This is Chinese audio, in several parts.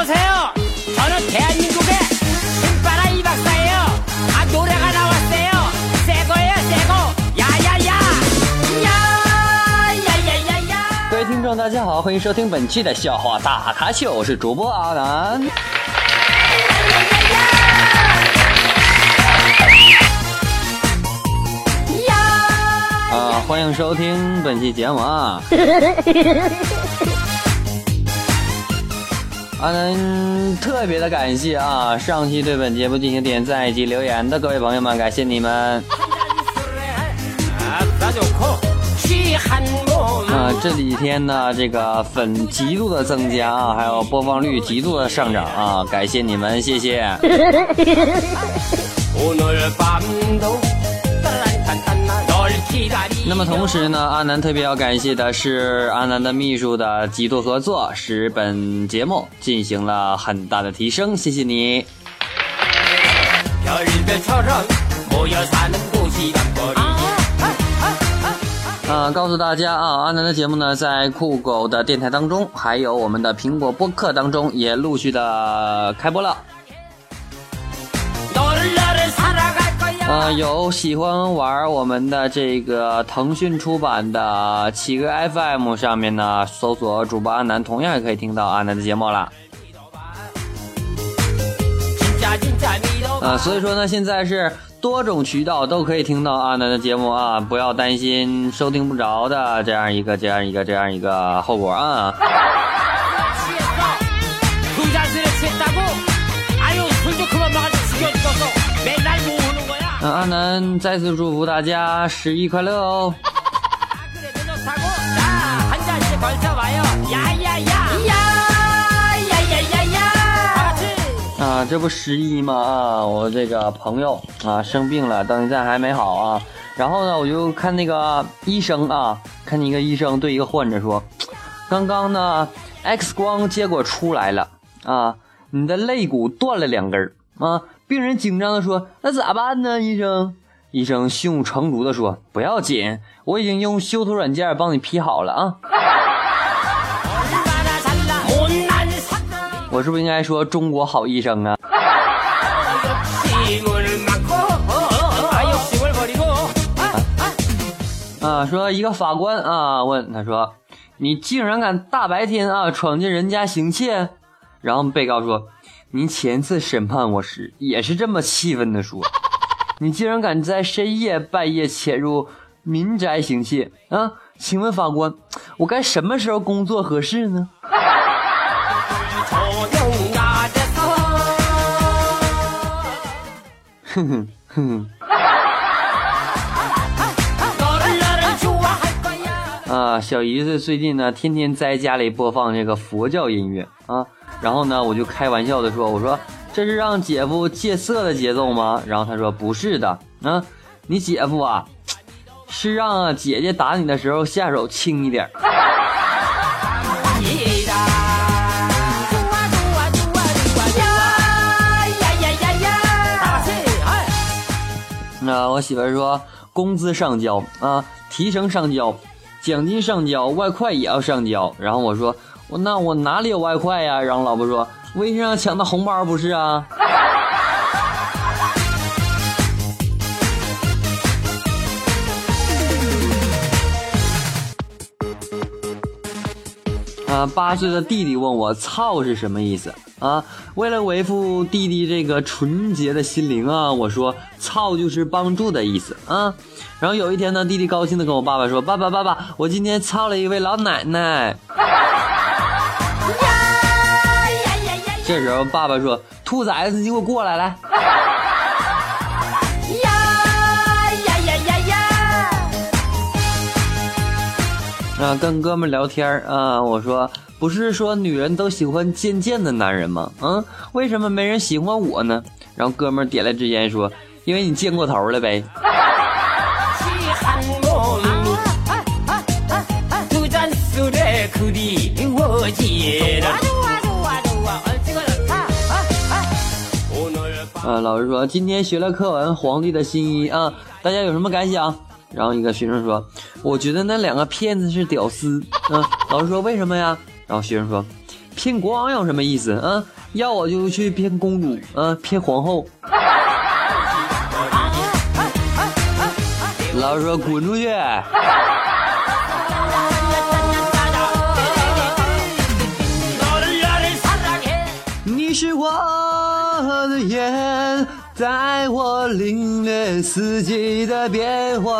안녕하세요. 저는 대한민국의 신바라 이 박사예요. 아 노래가 나왔어요. 새거예요, 새거. 야야야. 야야야야야. 各位听众，大家好，欢迎收听本期的笑话大咖秀，我是主播阿南。啊，欢迎收听本期节目啊！ 啊，嗯，特别的感谢啊，上期对本节目进行点赞以及留言的各位朋友们，感谢你们。啊，这几天呢，这个粉极度的增加啊，还有播放率极度的上涨啊，感谢你们，谢谢。那么同时呢，阿南特别要感谢的是阿南的秘书的几度合作，使本节目进行了很大的提升，谢谢你。啊，告诉大家啊，阿南的节目呢，在酷狗的电台当中，还有我们的苹果播客当中，也陆续的开播了。嗯，有喜欢玩我们的这个腾讯出版的企鹅 FM 上面呢，搜索主播阿南，同样也可以听到阿南的节目了。啊，所以说呢，现在是多种渠道都可以听到阿南的节目啊，不要担心收听不着的这样一个、这样一个、这样一个后果啊。嗯，阿南再次祝福大家十一快乐哦！啊，这不十一吗？啊，我这个朋友啊生病了，等一下还没好啊。然后呢，我就看那个医生啊，看一个医生对一个患者说：“刚刚呢，X 光结果出来了啊，你的肋骨断了两根儿啊。”病人紧张地说：“那咋办呢，医生？”医生胸有成竹地说：“不要紧，我已经用修图软件帮你 P 好了啊。”我是不是应该说“中国好医生”啊？啊，说一个法官啊，问他说：“你竟然敢大白天啊闯进人家行窃？”然后被告说：“您前次审判我时也是这么气愤的说。你竟然敢在深夜半夜潜入民宅行窃。啊请问法官我该什么时候工作合适呢？哼哼哼哼啊小姨子最近呢天天在家里播放这个佛教音乐。啊然后呢我就开玩笑的说，我说这是让姐夫戒色的节奏吗？然后他说不是的。嗯，你姐夫啊，是让姐姐打你的时候下手轻一点。那我媳妇说工资上交啊，提成上交，奖金上交，外快也要上交。然后我说。那我哪里有外快呀？然后老婆说微信上抢的红包不是啊？啊，八岁的弟弟问我“操”是什么意思啊？为了维护弟弟这个纯洁的心灵啊，我说“操”就是帮助的意思啊。然后有一天呢，弟弟高兴的跟我爸爸说：“爸爸，爸爸，我今天操了一位老奶奶。”这时候爸爸说：“兔崽子，你给我过来来！”呀呀呀呀呀！啊，跟哥们聊天啊，我说不是说女人都喜欢贱贱的男人吗？嗯，为什么没人喜欢我呢？然后哥们点了支烟说：“因为你贱过头了呗。”啊！老师说今天学了课文《皇帝的新衣》啊，大家有什么感想？然后一个学生说：“我觉得那两个骗子是屌丝。”嗯，老师说为什么呀？然后学生说：“骗国王有什么意思啊？要我就去骗公主啊，骗皇后。”老师说：“滚出去！”你是我的眼，带我领略四季的变换。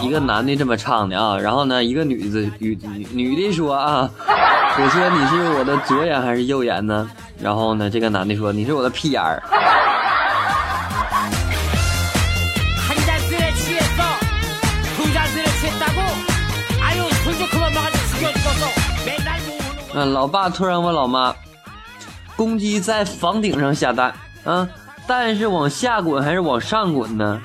一个男的这么唱的啊，然后呢，一个女子女女女的说啊，我说你是我的左眼还是右眼呢？然后呢，这个男的说你是我的屁眼儿。嗯，老爸突然问老妈，公鸡在房顶上下蛋啊，蛋是往下滚还是往上滚呢？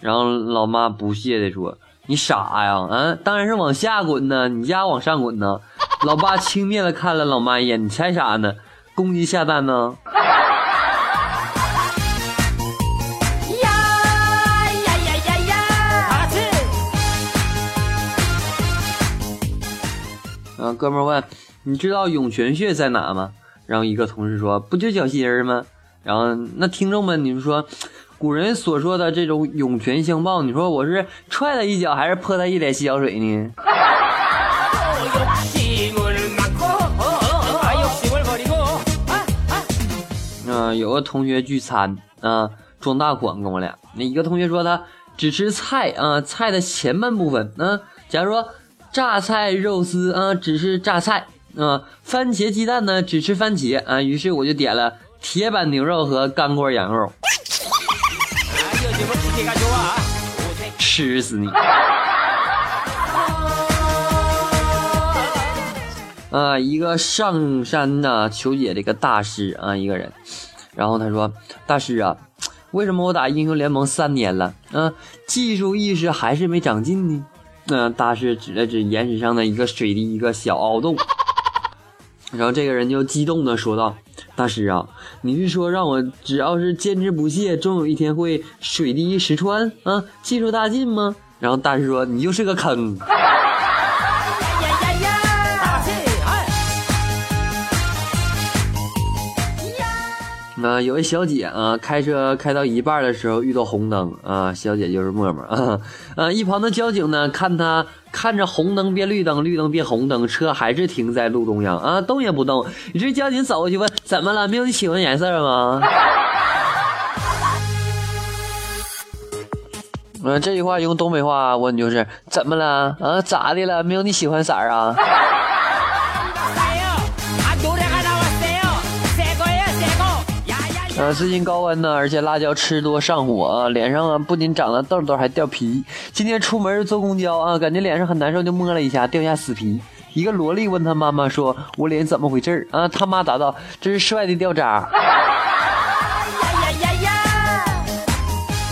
然后老妈不屑地说。你傻呀？啊，当然是往下滚呢。你家往上滚呢？老爸轻蔑的看了老妈一眼，你猜啥呢？公鸡下蛋呢？呀呀呀呀呀！啊，哥们问，你知道涌泉穴在哪吗？然后一个同事说，不就脚心儿吗？然后那听众们，你们说。古人所说的这种涌泉相报，你说我是踹他一脚还是泼他一脸洗脚水呢？啊，有个同学聚餐啊，装大款跟我俩。那一个同学说他只吃菜啊，菜的前半部分啊。假如说榨菜肉丝啊，只吃榨菜啊；番茄鸡蛋呢，只吃番茄啊。于是我就点了铁板牛肉和干锅羊肉。吃死你！啊，一个上山呐求解的一个大师啊，一个人，然后他说：“大师啊，为什么我打英雄联盟三年了啊，技术意识还是没长进呢？”那大师指了指岩石上的一个水滴，一个小凹洞，然后这个人就激动的说道。大师啊，你是说让我只要是坚持不懈，终有一天会水滴石穿啊，技术大进吗？然后大师说你就是个坑。那有位小姐啊，开车开到一半的时候遇到红灯啊，小姐就是默默啊，啊，一旁的交警呢，看她看着红灯变绿灯，绿灯变红灯，车还是停在路中央啊，动也不动。于是交警走过去问：“怎么了？没有你喜欢颜色吗？”嗯，这句话用东北话问就是：“怎么了？啊，咋的了？没有你喜欢色啊？”呃，最近高温呢，而且辣椒吃多上火啊，脸上啊不仅长了痘痘，还掉皮。今天出门坐公交啊，感觉脸上很难受，就摸了一下，掉下死皮。一个萝莉问他妈妈说：“我脸怎么回事啊？”他妈答道：“这是帅的掉渣。”呀呀呀呀！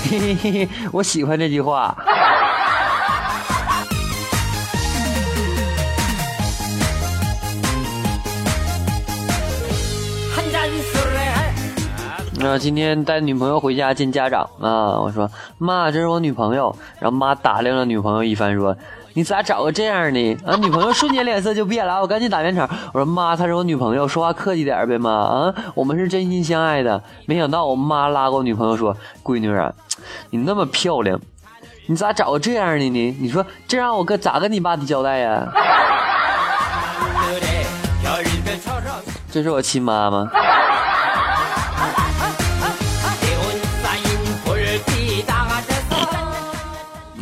嘿嘿嘿嘿，我喜欢这句话。今天带女朋友回家见家长啊，我说妈，这是我女朋友。然后妈打量了女朋友一番，说你咋找个这样的？啊，女朋友瞬间脸色就变了，我赶紧打圆场，我说妈，她是我女朋友，说话客气点呗，妈啊，我们是真心相爱的。没想到我妈拉过我女朋友说，闺女啊，你那么漂亮，你咋找个这样的呢？你说这让我跟咋跟你爸的交代呀？这是我亲妈吗？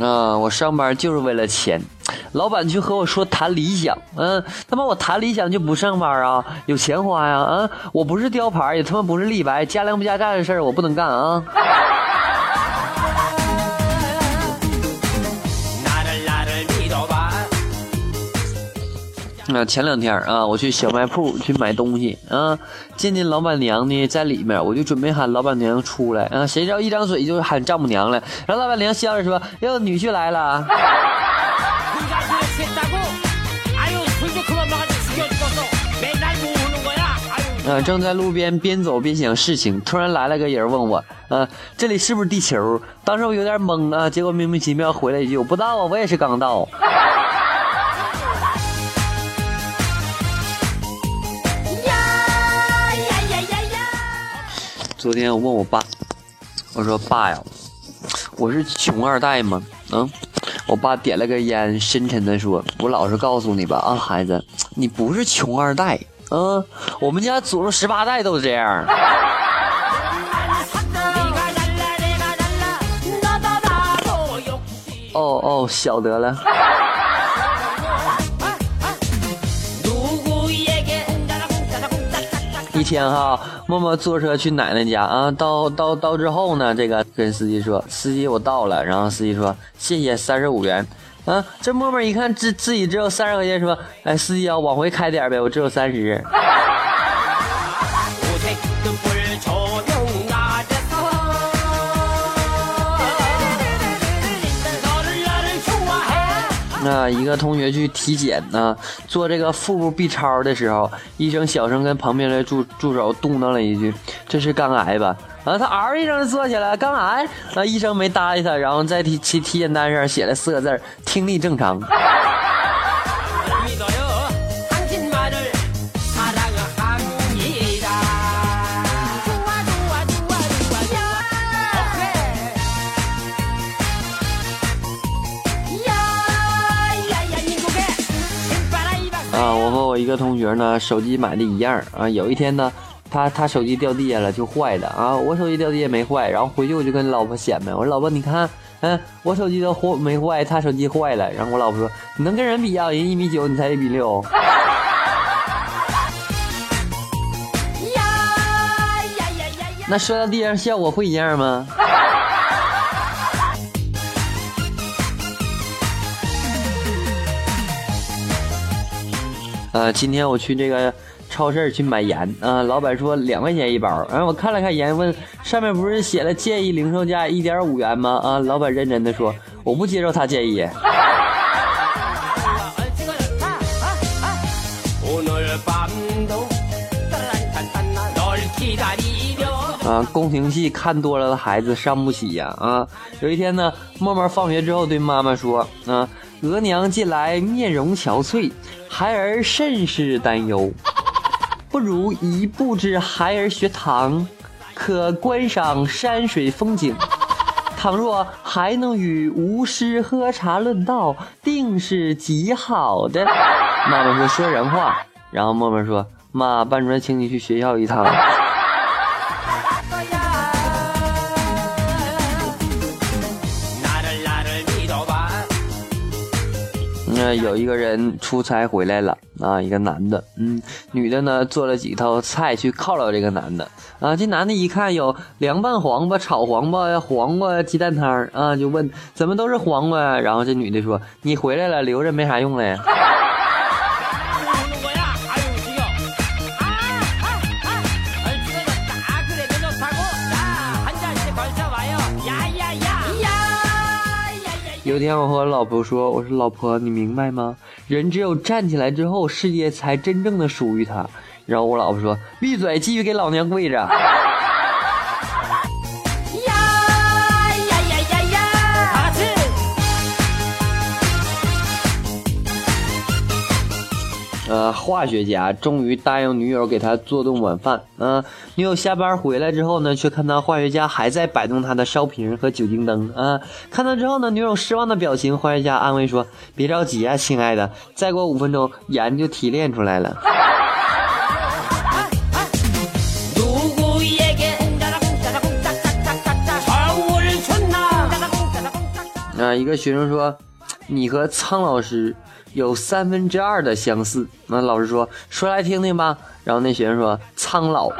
啊，我上班就是为了钱，老板去和我说谈理想，嗯，他妈我谈理想就不上班啊，有钱花呀，啊，我不是雕牌，也他妈不是立白，加量不加价的事儿我不能干啊。那前两天啊，我去小卖铺 去买东西啊，见见老板娘呢在里面，我就准备喊老板娘出来啊，谁知道一张嘴就喊丈母娘了，然后老板娘笑着说：“哟，女婿来了。”呃，正在路边边走边想事情，突然来了个人问我，呃，这里是不是地球？当时我有点懵啊，结果莫名其妙回了一句，我不知道啊，我也是刚到。昨天我问我爸，我说爸呀，我是穷二代吗？嗯，我爸点了根烟，深沉的说：“我老实告诉你吧，啊，孩子，你不是穷二代，嗯，我们家祖宗十八代都是这样。”哦哦，晓得了。一天哈，默默坐车去奶奶家啊，到到到之后呢，这个跟司机说，司机我到了，然后司机说谢谢三十五元，啊，这默默一看自自己只有三十块钱，说，哎，司机啊，往回开点呗，我只有三十。一个同学去体检呢，做这个腹部 B 超的时候，医生小声跟旁边的助助手嘟囔了一句：“这是肝癌吧？”啊，他嗷一声坐起来，肝癌。那，医生没搭理他，然后在体体体检单上写了四个字：听力正常。个同学呢，手机买的一样啊。有一天呢，他他手机掉地下了，就坏了啊。我手机掉地下没坏，然后回去我就跟老婆显摆，我说老婆你看，嗯，我手机都坏没坏，他手机坏了。然后我老婆说，你能跟人比啊？人一米九，你才一米六。那摔到地上效果会一样吗？呃，今天我去这个超市去买盐啊，老板说两块钱一包，然后我看了看盐，问上面不是写了建议零售价一点五元吗？啊，老板认真的说，我不接受他建议。啊，宫廷戏看多了的孩子伤不起呀！啊，有一天呢，默默放学之后对妈妈说：“啊，额娘近来面容憔悴，孩儿甚是担忧，不如移步至孩儿学堂，可观赏山水风景。倘若还能与吾师喝茶论道，定是极好的。”妈妈说：“说人话。”然后默默说：“妈，班主任请你去学校一趟。”有一个人出差回来了啊，一个男的，嗯，女的呢做了几套菜去犒劳这个男的啊。这男的一看有凉拌黄瓜、炒黄瓜、黄瓜鸡蛋汤啊，就问怎么都是黄瓜呀？然后这女的说：“你回来了，留着没啥用了呀。”有天我和我老婆说：“我说老婆，你明白吗？人只有站起来之后，世界才真正的属于他。”然后我老婆说：“闭嘴，继续给老娘跪着。”呃，化学家终于答应女友给他做顿晚饭。啊，女友下班回来之后呢，却看到化学家还在摆弄他的烧瓶和酒精灯。啊，看到之后呢，女友失望的表情，化学家安慰说：“别着急啊，亲爱的，再过五分钟，盐就提炼出来了。”啊，一个学生说：“你和苍老师。”有三分之二的相似，那老师说说来听听吧。然后那学生说苍老。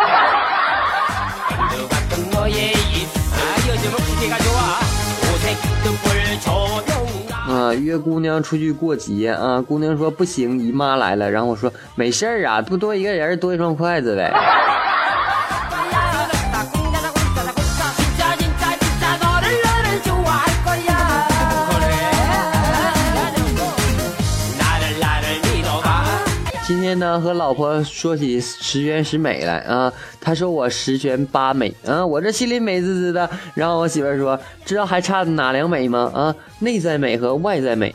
啊，约姑娘出去过节啊，姑娘说不行，姨妈来了。然后我说没事儿啊，不多一个人多一双筷子呗。天呢和老婆说起十全十美来啊，她说我十全八美啊，我这心里美滋滋的。然后我媳妇说，知道还差哪两美吗？啊，内在美和外在美。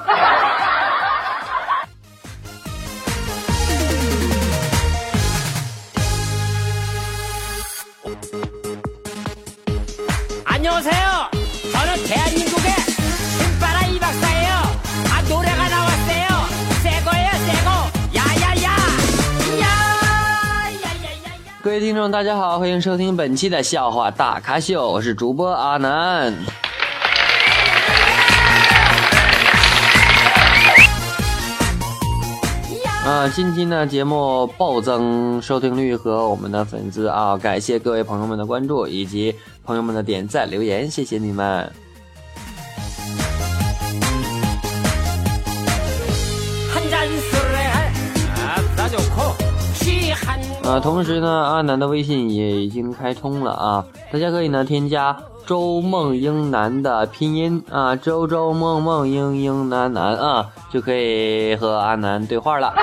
大家好，欢迎收听本期的笑话大咖秀，我是主播阿南。啊，近期呢节目暴增收听率和我们的粉丝啊，感谢各位朋友们的关注以及朋友们的点赞留言，谢谢你们。 한啊，同时呢，阿南的微信也已经开通了啊，大家可以呢添加周梦英男的拼音啊，周周梦梦英英男男啊，就可以和阿南对话了。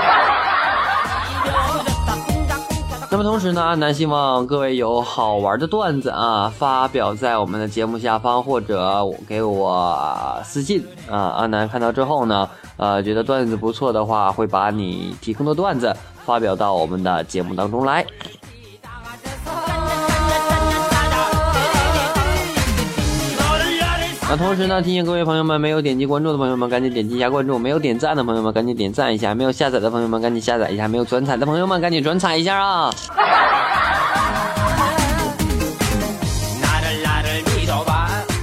那么同时呢，阿南希望各位有好玩的段子啊，发表在我们的节目下方，或者给我私信啊。阿南看到之后呢，呃，觉得段子不错的话，会把你提供的段子发表到我们的节目当中来。同时呢，提醒各位朋友们，没有点击关注的朋友们，赶紧点击一下关注；没有点赞的朋友们，赶紧点赞一下；没有下载的朋友们，赶紧下载一下；没有转采的朋友们，赶紧转采一下啊！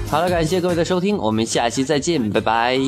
好了，感谢各位的收听，我们下期再见，拜拜。